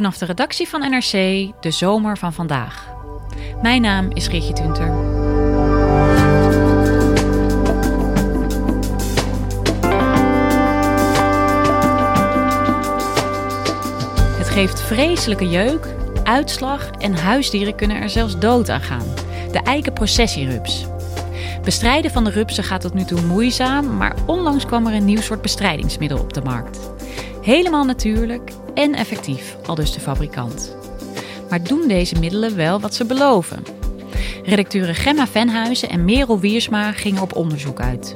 Vanaf de redactie van NRC, de zomer van vandaag. Mijn naam is Rietje Tunter. Het geeft vreselijke jeuk, uitslag en huisdieren kunnen er zelfs dood aan gaan. De eikenprocessierups. Bestrijden van de rupsen gaat tot nu toe moeizaam, maar onlangs kwam er een nieuw soort bestrijdingsmiddel op de markt. Helemaal natuurlijk en effectief, al dus de fabrikant. Maar doen deze middelen wel wat ze beloven? Redacteuren Gemma Venhuizen en Merel Wiersma gingen op onderzoek uit.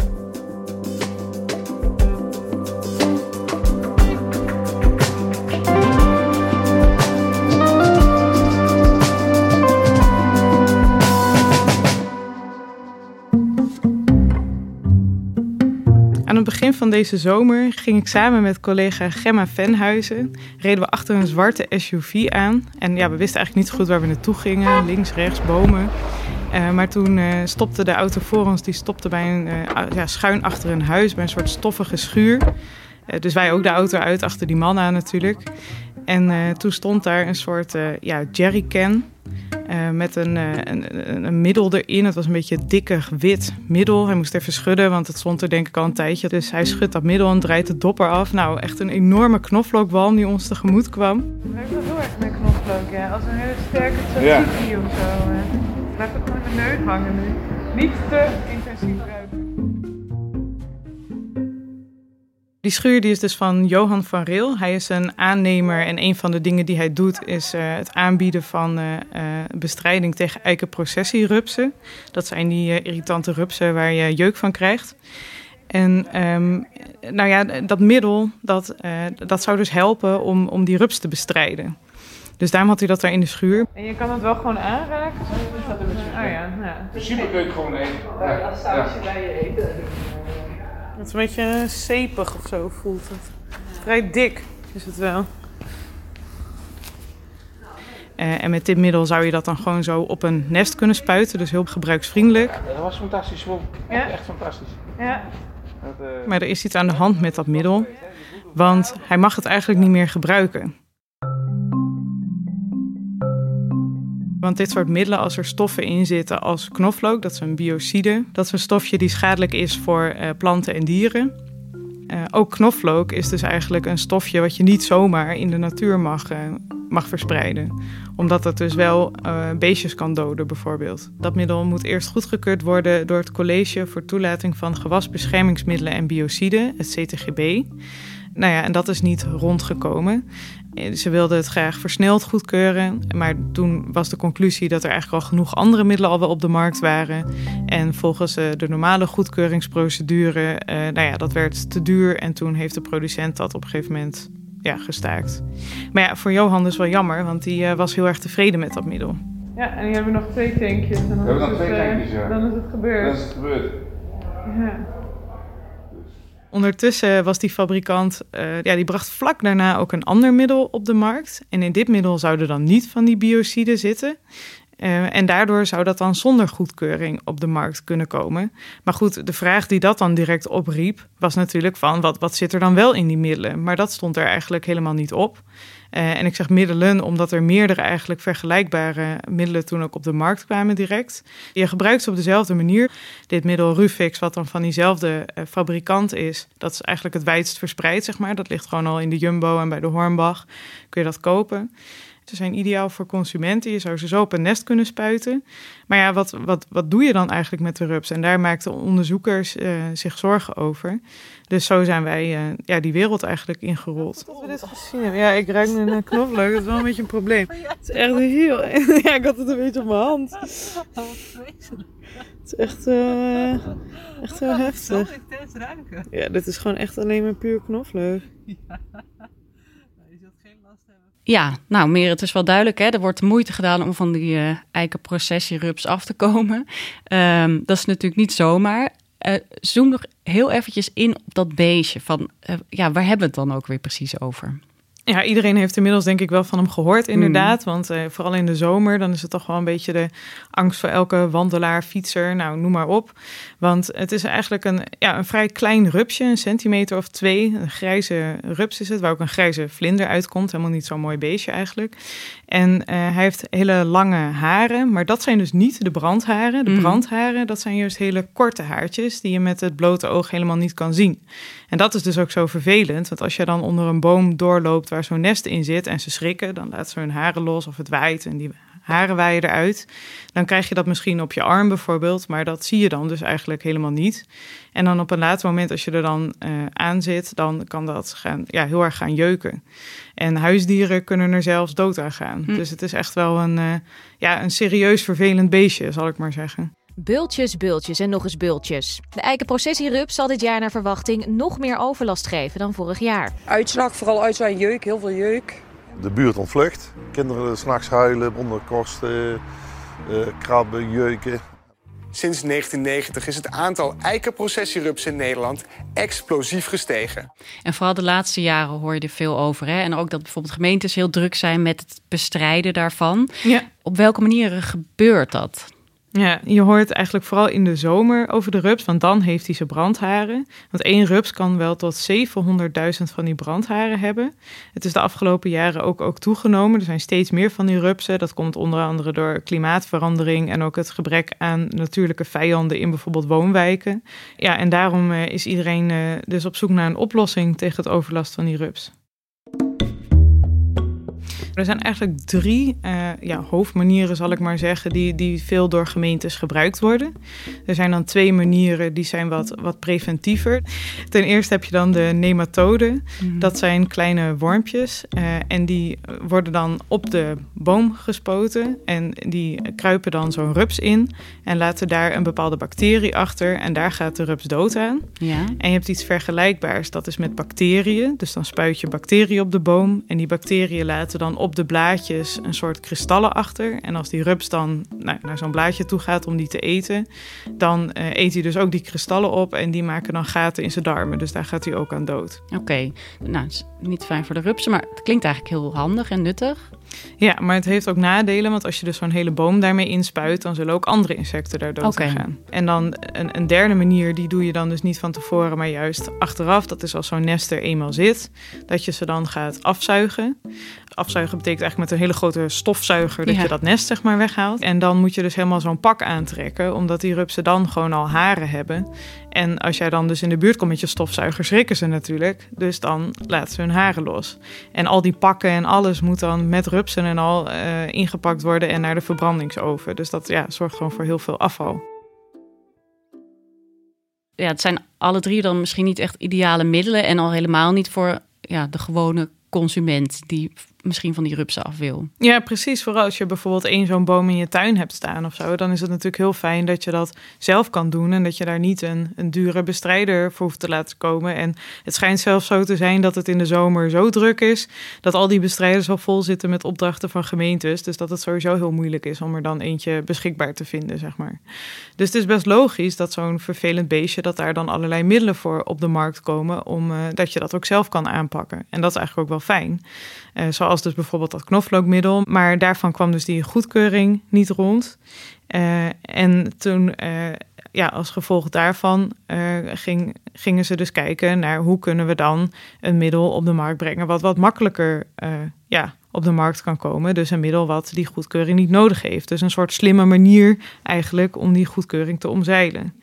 Deze zomer ging ik samen met collega Gemma Venhuizen... reden we achter een zwarte SUV aan. En ja, we wisten eigenlijk niet goed waar we naartoe gingen. Links, rechts, bomen. Uh, maar toen uh, stopte de auto voor ons, die stopte bij een, uh, ja, schuin achter een huis... bij een soort stoffige schuur. dus wij ook de auto uit, achter die man natuurlijk. En toen stond daar een soort ja, jerrycan... Uh, met een, uh, een, een, middel erin. Het was een beetje dikke wit middel. Hij moest even schudden, want het stond er denk ik al een tijdje. Dus hij schudt dat middel en draait de dopper af. Nou, echt een enorme knoflookbalm die ons tegemoet kwam. Het ruikt wel heel erg naar knoflook, ja. Als een hele sterke tzatziki ja. of zo. Uh. Laat het gewoon in de neus hangen nu. Niet te intensief Die schuur die is dus van Johan van Reel. Hij is een aannemer en een van de dingen die hij doet is uh, het aanbieden van uh, uh, bestrijding tegen eikenprocessierupsen. Dat zijn die irritante rupsen waar je jeuk van krijgt. En um, nou ja, dat middel dat, dat zou dus helpen om, om die rups te bestrijden. Dus daarom had hij dat daar in de schuur. En je kan het wel gewoon aanraken? Oh ja, ja. In principe kun je het gewoon eten. Ja, als sausje bij je eten. Het is een beetje zeepig of zo voelt het. Vrij dik is het wel. Uh, en met dit middel zou je dat dan gewoon zo op een nest kunnen spuiten. Dus heel gebruiksvriendelijk. Ja, dat was fantastisch. Ja. Echt fantastisch. Ja. Uh... Maar er is iets aan de hand met dat middel. Want hij mag het eigenlijk niet meer gebruiken. Want dit soort middelen, als er stoffen in zitten als knoflook, dat is een biocide, dat is een stofje die schadelijk is voor uh, planten en dieren. Uh, ook knoflook is dus eigenlijk een stofje wat je niet zomaar in de natuur mag, uh, mag verspreiden. Omdat het dus wel beestjes kan doden, bijvoorbeeld. Dat middel moet eerst goedgekeurd worden door het College voor Toelating van Gewasbeschermingsmiddelen en Biociden, het CTGB. Nou ja, en dat is niet rondgekomen. Ze wilden het graag versneld goedkeuren. Maar toen was de conclusie dat er eigenlijk al genoeg andere middelen al wel op de markt waren. En volgens uh, de normale goedkeuringsprocedure, uh, nou ja, dat werd te duur. En toen heeft de producent dat op een gegeven moment ja, gestaakt. Maar ja, voor Johan is wel jammer, want die uh, was heel erg tevreden met dat middel. Ja, en die hebben nog twee tankjes. En dan We hebben nog is twee het, tankjes, ja. Dan is het gebeurd. Dat is het gebeurd. Ja. Ondertussen was die fabrikant, uh, ja, die bracht vlak daarna ook een ander middel op de markt. En in dit middel zouden dan niet van die biociden zitten. Uh, en daardoor zou dat dan zonder goedkeuring op de markt kunnen komen. Maar goed, de vraag die dat dan direct opriep, was natuurlijk van wat, wat zit er dan wel in die middelen? Maar dat stond er eigenlijk helemaal niet op. Uh, en ik zeg middelen omdat er meerdere eigenlijk vergelijkbare middelen toen ook op de markt kwamen direct. Je gebruikt ze op dezelfde manier. Dit middel Rufix, wat dan van diezelfde uh, fabrikant is, dat is eigenlijk het wijdst verspreid, zeg maar. Dat ligt gewoon al in de Jumbo en bij de Hornbach kun je dat kopen. Ze zijn ideaal voor consumenten. Je zou ze zo op een nest kunnen spuiten. Maar ja, wat, wat, wat doe je dan eigenlijk met de rups? En daar maakten onderzoekers uh, zich zorgen over. Dus zo zijn wij uh, ja, die wereld eigenlijk ingerold. Dat we dit gezien hebben. Ja, ik ruik een knoflook. Dat is wel een beetje een probleem. Het is echt heel... Ja, ik had het een beetje op mijn hand. Het is echt, uh, echt heel heftig. Ja, dit is gewoon echt alleen maar puur knoflook. Ja. Ja, nou, meer, het is wel duidelijk. Hè? Er wordt moeite gedaan om van die uh, eikenprocessierups af te komen. Um, dat is natuurlijk niet zomaar. Uh, zoom nog heel eventjes in op dat beestje. Van, uh, ja, waar hebben we het dan ook weer precies over? Ja, iedereen heeft inmiddels denk ik wel van hem gehoord, inderdaad. Mm. Want uh, vooral in de zomer, dan is het toch wel een beetje de angst voor elke wandelaar, fietser, nou noem maar op. Want het is eigenlijk een, ja, een vrij klein rupsje, een centimeter of twee. Een grijze rups is het, waar ook een grijze vlinder uitkomt. Helemaal niet zo'n mooi beestje eigenlijk. En uh, hij heeft hele lange haren, maar dat zijn dus niet de brandharen. De mm. brandharen, dat zijn juist hele korte haartjes die je met het blote oog helemaal niet kan zien. En dat is dus ook zo vervelend, want als je dan onder een boom doorloopt waar zo'n nest in zit en ze schrikken, dan laat ze hun haren los of het waait en die haren waaien eruit. Dan krijg je dat misschien op je arm bijvoorbeeld, maar dat zie je dan dus eigenlijk helemaal niet. En dan op een later moment, als je er dan uh, aan zit, dan kan dat gaan, ja, heel erg gaan jeuken. En huisdieren kunnen er zelfs dood aan gaan. Hm. Dus het is echt wel een, uh, ja, een serieus vervelend beestje, zal ik maar zeggen. Bultjes, bultjes en nog eens bultjes. De eikenprocessierups zal dit jaar naar verwachting nog meer overlast geven dan vorig jaar. Uitslag, vooral uitzwaaien jeuk, heel veel jeuk. De buurt ontvlucht. Kinderen s'nachts huilen, onderkosten, uh, krabben, jeuken. Sinds 1990 is het aantal eikenprocessierups in Nederland explosief gestegen. En vooral de laatste jaren hoor je er veel over. Hè? En ook dat bijvoorbeeld gemeentes heel druk zijn met het bestrijden daarvan. Ja. Op welke manieren gebeurt dat? Ja, je hoort eigenlijk vooral in de zomer over de rups, want dan heeft hij zijn brandharen. Want één rups kan wel tot 700.000 van die brandharen hebben. Het is de afgelopen jaren ook, ook toegenomen. Er zijn steeds meer van die rupsen. Dat komt onder andere door klimaatverandering en ook het gebrek aan natuurlijke vijanden in bijvoorbeeld woonwijken. Ja, en daarom uh, is iedereen uh, dus op zoek naar een oplossing tegen het overlast van die rups. Er zijn eigenlijk drie uh, ja, hoofdmanieren, zal ik maar zeggen, die, die veel door gemeentes gebruikt worden. Er zijn dan twee manieren die zijn wat, wat preventiever. Ten eerste heb je dan de nematoden. Mm. Dat zijn kleine wormpjes uh, en die worden dan op de boom gespoten en die kruipen dan zo'n rups in en laten daar een bepaalde bacterie achter en daar gaat de rups dood aan. Ja. En je hebt iets vergelijkbaars, dat is met bacteriën. Dus dan spuit je bacteriën op de boom en die bacteriën laten dan op de blaadjes een soort kristallen achter. En als die rups dan naar zo'n blaadje toe gaat om die te eten, dan uh, eet hij dus ook die kristallen op en die maken dan gaten in zijn darmen. Dus daar gaat hij ook aan dood. Oké, nou, is niet fijn voor de rupsen, maar het klinkt eigenlijk heel handig en nuttig. Ja, maar het heeft ook nadelen, want als je dus zo'n hele boom daarmee inspuit, dan zullen ook andere insecten daar dood okay. gaan. En dan een, een, derde manier, die doe je dan dus niet van tevoren, maar juist achteraf. Dat is als zo'n nest er eenmaal zit, dat je ze dan gaat afzuigen. Afzuigen betekent eigenlijk met een hele grote stofzuiger dat ja. je dat nest zeg maar weghaalt. En dan moet je dus helemaal zo'n pak aantrekken, omdat die rupsen dan gewoon al haren hebben. En als jij dan dus in de buurt komt met je stofzuiger, schrikken ze natuurlijk. Dus dan laten ze hun haren los. En al die pakken en alles moet dan met rupsen en al uh, ingepakt worden en naar de verbrandingsoven. Dus dat ja, zorgt gewoon voor heel veel afval. Ja, het zijn alle drie dan misschien niet echt ideale middelen. En al helemaal niet voor ja, de gewone consument die misschien van die rupsen af wil. Ja, precies. Vooral als je bijvoorbeeld één zo'n boom in je tuin hebt staan of zo, dan is het natuurlijk heel fijn dat je dat zelf kan doen en dat je daar niet een, een dure bestrijder voor hoeft te laten komen. En het schijnt zelfs zo te zijn dat het in de zomer zo druk is dat al die bestrijders al vol zitten met opdrachten van gemeentes. Dus dat het sowieso heel moeilijk is om er dan eentje beschikbaar te vinden, zeg maar. Dus het is best logisch dat zo'n vervelend beestje, dat daar dan allerlei middelen voor op de markt komen om uh, dat je dat ook zelf kan aanpakken. En dat is eigenlijk ook wel fijn. Uh, zoals dus bijvoorbeeld dat knoflookmiddel. Maar daarvan kwam dus die goedkeuring niet rond. Uh, en toen, uh, ja, als gevolg daarvan ging, gingen ze dus kijken naar hoe kunnen we dan een middel op de markt brengen wat wat makkelijker ja, op de markt kan komen. Dus een middel wat die goedkeuring niet nodig heeft. Dus een soort slimme manier eigenlijk om die goedkeuring te omzeilen.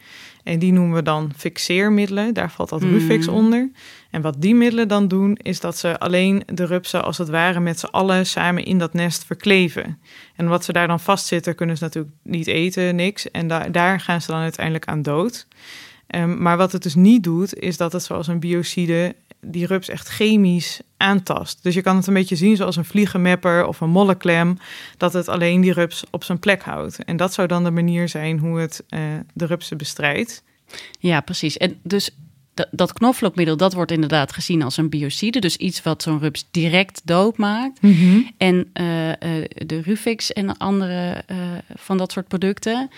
En die noemen we dan fixeermiddelen. Daar valt dat Rufix mm. onder. En wat die middelen dan doen, is dat ze alleen de rupsen als het ware met z'n allen samen in dat nest verkleven. En wat ze daar dan vastzitten, kunnen ze natuurlijk niet eten, niks. En da daar gaan ze dan uiteindelijk aan dood. Um, maar wat het dus niet doet, is dat het zoals een biocide die rups echt chemisch aantast. Dus je kan het een beetje zien zoals een vliegenmapper of een molleklem, dat het alleen die rups op zijn plek houdt. En dat zou dan de manier zijn hoe het uh, de rupsen bestrijdt. Ja, precies. En dus dat knoflookmiddel, dat wordt inderdaad gezien als een biocide. Dus iets wat zo'n rups direct doodmaakt. Mm En uh, uh, de Rufix en andere van dat soort producten,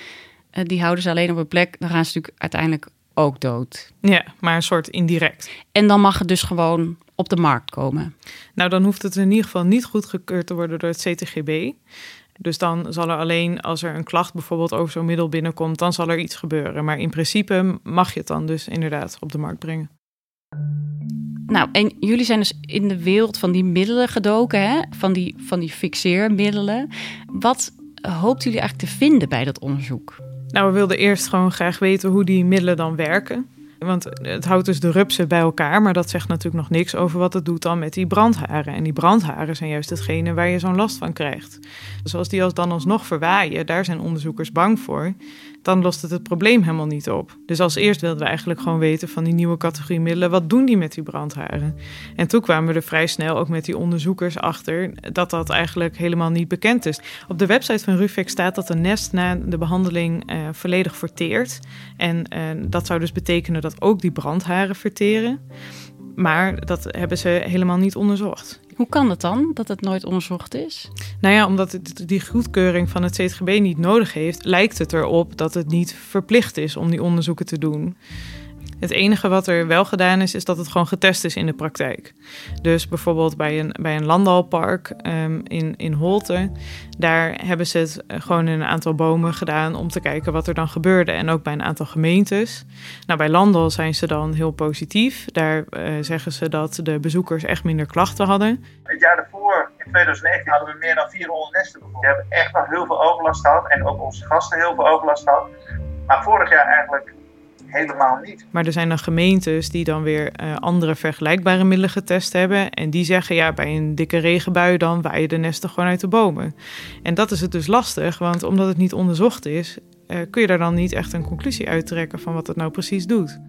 die houden ze alleen op een plek. Dan gaan ze natuurlijk uiteindelijk ook dood. Ja, maar een soort indirect. En dan mag het dus gewoon op de markt komen. Nou, dan hoeft het in ieder geval niet goedgekeurd te worden door het CTGB. Dus dan zal er alleen als er een klacht bijvoorbeeld over zo'n middel binnenkomt, dan zal er iets gebeuren. Maar in principe mag je het dan dus inderdaad op de markt brengen. Nou, en jullie zijn dus in de wereld van die middelen gedoken, hè? Van, die, van die fixeermiddelen. Wat hoopt jullie eigenlijk te vinden bij dat onderzoek? Nou, we wilden eerst gewoon graag weten hoe die middelen dan werken. Want het houdt dus de rupsen bij elkaar, maar dat zegt natuurlijk nog niks over wat het doet dan met die brandharen. En die brandharen zijn juist hetgene waar je zo'n last van krijgt. Dus als die als dan alsnog verwaaien, daar zijn onderzoekers bang voor dan lost het het probleem helemaal niet op. Dus als eerst wilden we eigenlijk gewoon weten van die nieuwe categorie middelen, wat doen die met die brandharen? En toen kwamen we er vrij snel ook met die onderzoekers achter dat dat eigenlijk helemaal niet bekend is. Op de website van Rufex staat dat een nest na de behandeling uh, volledig verteert. En uh, dat zou dus betekenen dat ook die brandharen verteren. Maar dat hebben ze helemaal niet onderzocht. Hoe kan het dan dat het nooit onderzocht is? Nou ja, omdat het die goedkeuring van het CTGB niet nodig heeft, lijkt het erop dat het niet verplicht is om die onderzoeken te doen. Het enige wat er wel gedaan is, is dat het gewoon getest is in de praktijk. Dus bijvoorbeeld bij een, bij een landalpark um, in, in Holte, daar hebben ze het gewoon in een aantal bomen gedaan om te kijken wat er dan gebeurde. En ook bij een aantal gemeentes. Nou, bij Landal zijn ze dan heel positief. Daar uh, zeggen ze dat de bezoekers echt minder klachten hadden. Het jaar daarvoor, in 2019, hadden we meer dan 400 nesten. We hebben echt nog heel veel overlast gehad en ook onze gasten heel veel overlast gehad. Maar vorig jaar eigenlijk helemaal niet. Maar er zijn dan gemeentes die dan weer uh, andere vergelijkbare middelen getest hebben. En die zeggen ja, bij een dikke regenbui dan waaien de nesten gewoon uit de bomen. En dat is het dus lastig, want omdat het niet onderzocht is, uh, kun je daar dan niet echt een conclusie uittrekken van wat het nou precies doet.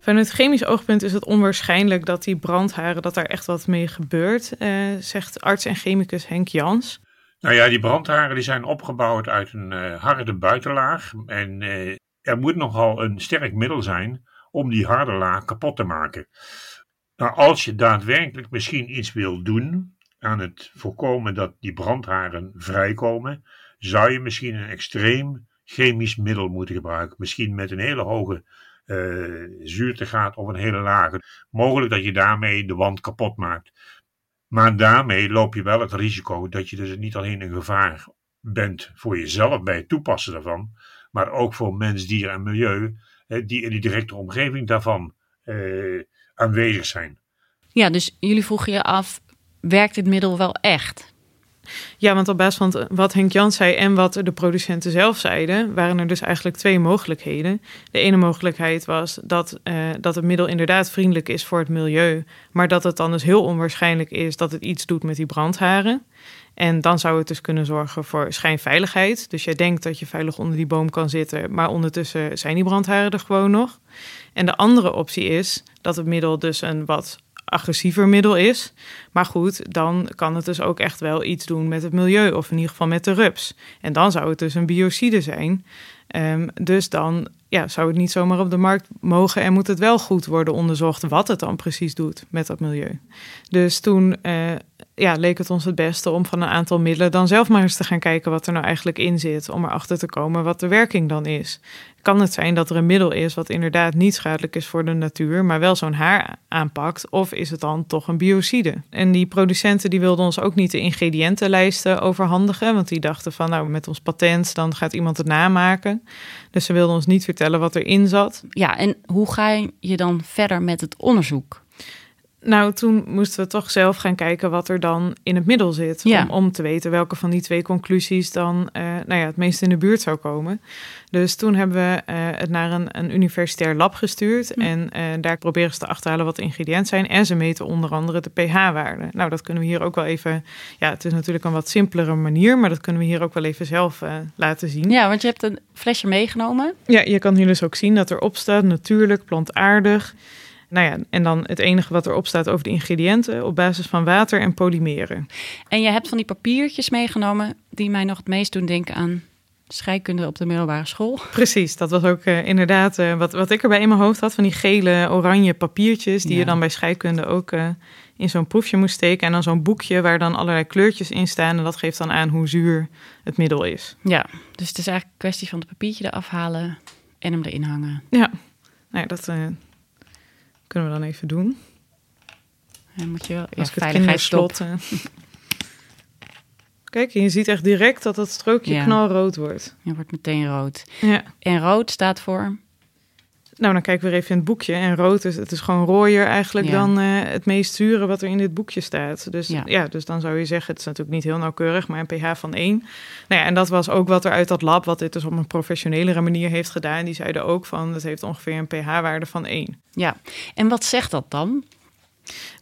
Vanuit chemisch oogpunt is het onwaarschijnlijk dat die brandharen, dat daar echt wat mee gebeurt, uh, zegt arts en chemicus Henk Jans. Nou ja, die brandharen die zijn opgebouwd uit een uh, harde buitenlaag. En uh, er moet nogal een sterk middel zijn om die harde laag kapot te maken. Nou, als je daadwerkelijk misschien iets wil doen aan het voorkomen dat die brandharen vrijkomen, zou je misschien een extreem chemisch middel moeten gebruiken. Misschien met een hele hoge uh, zuurtegraad of een hele lage. Mogelijk dat je daarmee de wand kapot maakt. Maar daarmee loop je wel het risico dat je dus niet alleen een gevaar bent voor jezelf bij het toepassen daarvan, maar ook voor mens, dier en milieu, die in die directe omgeving daarvan eh, aanwezig zijn. Ja, dus jullie vroegen je af, werkt dit middel wel echt? Ja, want op basis van wat Henk Jan zei en wat de producenten zelf zeiden, waren er dus eigenlijk twee mogelijkheden. De ene mogelijkheid was dat, uh, dat het middel inderdaad vriendelijk is voor het milieu, maar dat het dan dus heel onwaarschijnlijk is dat het iets doet met die brandharen. En dan zou het dus kunnen zorgen voor schijnveiligheid. Dus jij denkt dat je veilig onder die boom kan zitten, maar ondertussen zijn die brandharen er gewoon nog. En de andere optie is dat het middel dus een wat agressiever middel is. Maar goed, dan kan het dus ook echt wel iets doen met het milieu, of in ieder geval met de rups. En dan zou het dus een biocide zijn. Um, dus dan ja, zou het niet zomaar op de markt mogen en moet het wel goed worden onderzocht wat het dan precies doet met dat milieu. Dus toen uh, ja, leek het ons het beste om van een aantal middelen dan zelf maar eens te gaan kijken wat er nou eigenlijk in zit. Om erachter te komen wat de werking dan is. Kan het zijn dat er een middel is wat inderdaad niet schadelijk is voor de natuur, maar wel zo'n haar aanpakt? Of is het dan toch een biocide? En die producenten die wilden ons ook niet de ingrediëntenlijsten overhandigen, want die dachten van nou met ons patent dan gaat iemand het namaken. Dus ze wilden ons niet vertellen wat erin zat. Ja, en hoe ga je dan verder met het onderzoek? Nou, toen moesten we toch zelf gaan kijken wat er dan in het middel zit. Ja. Om, om te weten welke van die twee conclusies dan eh, nou ja, het meest in de buurt zou komen. Dus toen hebben we eh, het naar een, een universitair lab gestuurd. Hm. En eh, daar proberen ze te achterhalen wat de ingrediënten zijn. En ze meten onder andere de pH-waarde. Nou, dat kunnen we hier ook wel even... Ja, het is natuurlijk een wat simpelere manier... maar dat kunnen we hier ook wel even zelf laten zien. Ja, want je hebt een flesje meegenomen. Ja, je kan hier dus ook zien dat erop staat natuurlijk, plantaardig. Nou ja, en dan het enige wat erop staat over de ingrediënten op basis van water en polymeren. En je hebt van die papiertjes meegenomen die mij nog het meest doen denken aan scheikunde op de middelbare school. Precies, dat was ook eh, inderdaad eh, wat, wat ik erbij in mijn hoofd had. Van die gele, oranje papiertjes die Ja. je dan bij scheikunde ook eh, in zo'n proefje moest steken. En dan zo'n boekje waar dan allerlei kleurtjes in staan. En dat geeft dan aan hoe zuur het middel is. Ja, dus het is eigenlijk een kwestie van het papiertje eraf halen en hem erin hangen. Ja, nou ja, dat kunnen we dan even doen. En moet je wel Als kinderslot... eh. Kijk, en je ziet echt direct dat dat strookje Ja. knalrood wordt. Je wordt meteen rood. Ja. En rood staat voor. Nou, dan kijken we weer even in het boekje. En rood is, het is gewoon rooier eigenlijk Ja. dan eh, het meest zure wat er in dit boekje staat. Dus Ja. ja. dus dan zou je zeggen, het is natuurlijk niet heel nauwkeurig, maar een pH van 1. Nou ja, en dat was ook wat er uit dat lab, wat dit dus op een professionelere manier heeft gedaan. Die zeiden ook van, het heeft ongeveer een pH-waarde van 1. Ja, en wat zegt dat dan?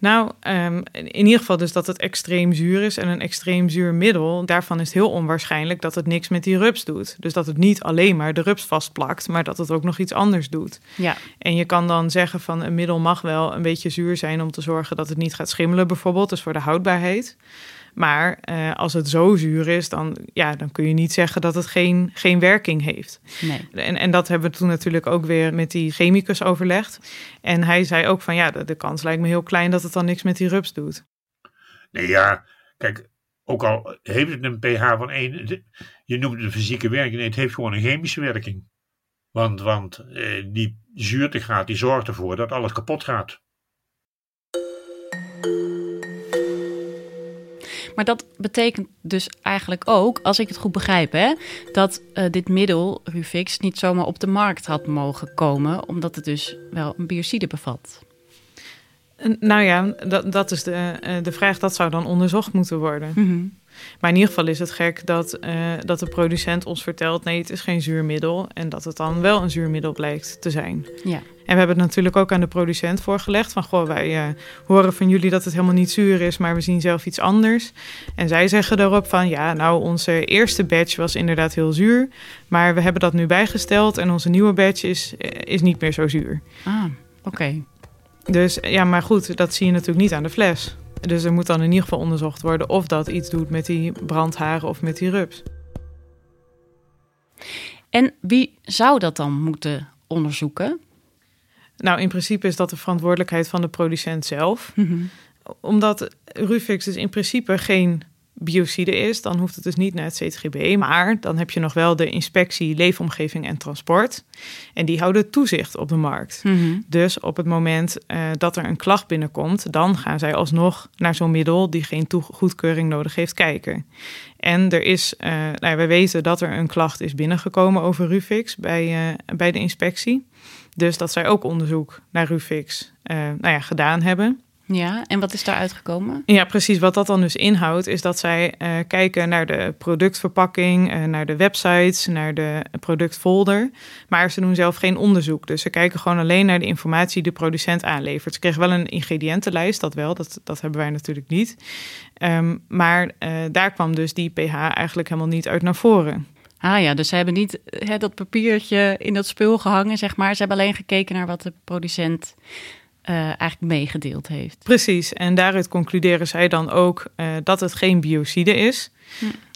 Nou, ehm, in ieder geval dus dat het extreem zuur is en een extreem zuur middel. Daarvan is het heel onwaarschijnlijk dat het niks met die rups doet. Dus dat het niet alleen maar de rups vastplakt, maar dat het ook nog iets anders doet. Ja, En je kan dan zeggen van een middel mag wel een beetje zuur zijn om te zorgen dat het niet gaat schimmelen bijvoorbeeld, dus voor de houdbaarheid. Maar eh, als het zo zuur is, dan, ja, dan kun je niet zeggen dat het geen, geen werking heeft. nee. En, en dat hebben we toen natuurlijk ook weer met die chemicus overlegd. En hij zei ook van ja, de, de kans lijkt me heel klein dat het dan niks met die rups doet. Nee, ja, kijk, ook al heeft het een pH van 1, het- je noemt het een fysieke werking, nee, het heeft gewoon een chemische werking. Want, want eh, die zuurtegraad die zorgt ervoor dat alles kapot gaat. Maar dat betekent dus eigenlijk ook, als ik het goed begrijp, hè, dat eh, dit middel, Rufix, niet zomaar op de markt had mogen komen, omdat het dus wel een biocide bevat. Nou ja, dat, dat is de, eh, de vraag, dat zou dan onderzocht moeten worden. Mhm. Maar in ieder geval is het gek dat, eh, dat de producent ons vertelt: nee, het is geen zuurmiddel. En dat het dan wel een zuurmiddel blijkt te zijn. Ja. En we hebben het natuurlijk ook aan de producent voorgelegd: van goh, wij eh, horen van jullie dat het helemaal niet zuur is, maar we zien zelf iets anders. En zij zeggen daarop van ja, nou, onze eerste batch was inderdaad heel zuur. Maar we hebben dat nu bijgesteld en onze nieuwe batch is, eh, is niet meer zo zuur. Ah, oké. Dus ja, maar goed, dat zie je natuurlijk niet aan de fles. Dus er moet dan in ieder geval onderzocht worden of dat iets doet met die brandharen of met die rups. En wie zou dat dan moeten onderzoeken? Nou, in principe is dat de verantwoordelijkheid van de producent zelf. Omdat Rufix dus in principe geen biocide is, dan hoeft het dus niet naar het CTGB. Maar dan heb je nog wel de inspectie leefomgeving en transport. En die houden toezicht op de markt. Mhm. Dus op het moment eh, dat er een klacht binnenkomt, dan gaan zij alsnog naar zo'n middel die geen goedkeuring nodig heeft kijken. En er is, eh nou we weten dat er een klacht is binnengekomen over Rufix bij, eh, bij de inspectie. Dus dat zij ook onderzoek naar Rufix nou ja, gedaan hebben. Ja, en wat is daar uitgekomen? Ja, precies. Wat dat dan dus inhoudt, is dat zij eh, kijken naar de productverpakking, eh, naar de websites, naar de productfolder. Maar ze doen zelf geen onderzoek. Dus ze kijken gewoon alleen naar de informatie die de producent aanlevert. Ze kregen wel een ingrediëntenlijst, dat wel. Dat, dat hebben wij natuurlijk niet. Ehm, maar eh, daar kwam dus die pH eigenlijk helemaal niet uit naar voren. Ah ja, dus ze hebben niet hè, dat papiertje in dat spul gehangen, zeg maar. Ze hebben alleen gekeken naar wat de producent eh, eigenlijk meegedeeld heeft. Precies, en daaruit concluderen zij dan ook eh, dat het geen biocide is.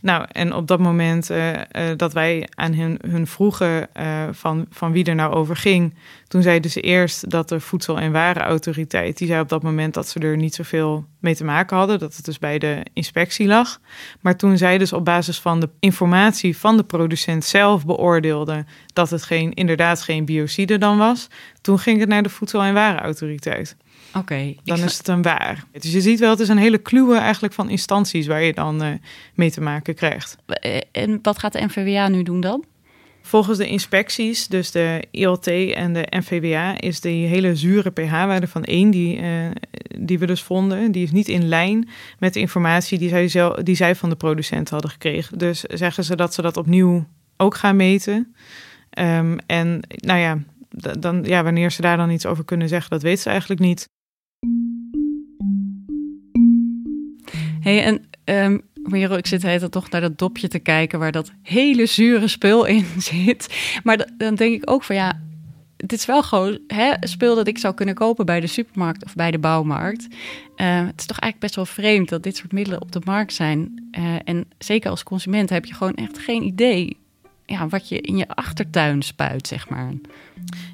Nou, en op dat moment uh, uh, dat wij aan hun, hun vroegen uh, van, van wie er nou over ging, toen zeiden ze eerst dat de Voedsel- en Warenautoriteit, die zei op dat moment dat ze er niet zoveel mee te maken hadden, dat het dus bij de inspectie lag. Maar toen zij dus op basis van de informatie van de producent zelf beoordeelden dat het geen, inderdaad geen biocide dan was, toen ging het naar de Voedsel- en Warenautoriteit. Oké. dan is het een waar. Dus je ziet wel, het is een hele kluwe eigenlijk van instanties waar je dan uh, mee te maken krijgt. En wat gaat de NVWA nu doen dan? Volgens de inspecties, dus de ILT en de NVWA, is die hele zure pH-waarde van 1 die, uh, die we dus vonden, die is niet in lijn met de informatie die zij, zelf, die zij van de producent hadden gekregen. Dus zeggen ze dat ze dat opnieuw ook gaan meten. Um, en nou ja, dan, ja, wanneer ze daar dan iets over kunnen zeggen, dat weten ze eigenlijk niet. Hey, en um, ik zit heet toch naar dat dopje te kijken waar dat hele zure spul in zit. Maar dan denk ik ook van ja, het is wel gewoon hè, spul dat ik zou kunnen kopen bij de supermarkt of bij de bouwmarkt. Uh, het is toch eigenlijk best wel vreemd dat dit soort middelen op de markt zijn. Uh, en zeker als consument heb je gewoon echt geen idee ja, wat je in je achtertuin spuit, zeg maar.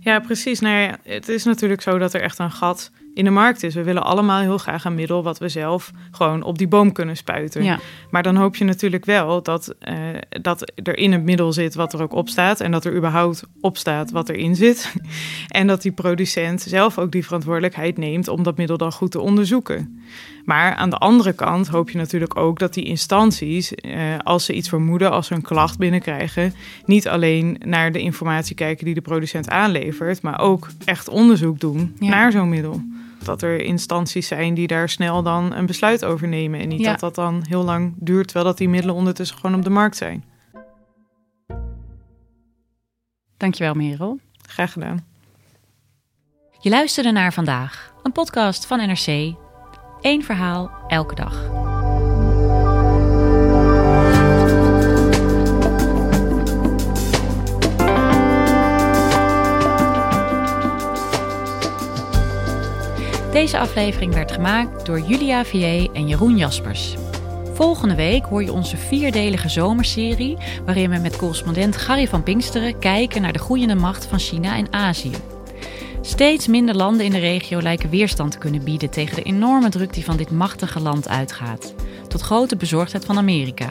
Ja, precies. Nou het is natuurlijk zo dat er echt een gat in de markt is. We willen allemaal heel graag een middel wat we zelf gewoon op die boom kunnen spuiten. Ja. Maar dan hoop je natuurlijk wel dat, uh, dat er in het middel zit wat er ook op staat. En dat er überhaupt op staat wat erin zit. en dat die producent zelf ook die verantwoordelijkheid neemt om dat middel dan goed te onderzoeken. Maar aan de andere kant hoop je natuurlijk ook dat die instanties, uh, als ze iets vermoeden, als ze een klacht binnenkrijgen, niet alleen naar de informatie kijken die de producent aanlevert, maar ook echt onderzoek doen Ja. naar zo'n middel. Dat er instanties zijn die daar snel dan een besluit over nemen. En niet Ja. dat dat dan heel lang duurt, terwijl dat die middelen ondertussen gewoon op de markt zijn. Dankjewel, Merel. Graag gedaan. Je luisterde naar vandaag, een podcast van NRC. Eén verhaal elke dag. Deze aflevering werd gemaakt door Julia Vier en Jeroen Jaspers. Volgende week hoor je onze vierdelige zomerserie, waarin we met correspondent Gary van Pinksteren kijken naar de groeiende macht van China in Azië. Steeds minder landen in de regio lijken weerstand te kunnen bieden tegen de enorme druk die van dit machtige land uitgaat, tot grote bezorgdheid van Amerika.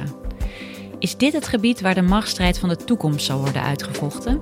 Is dit het gebied waar de machtsstrijd van de toekomst zal worden uitgevochten?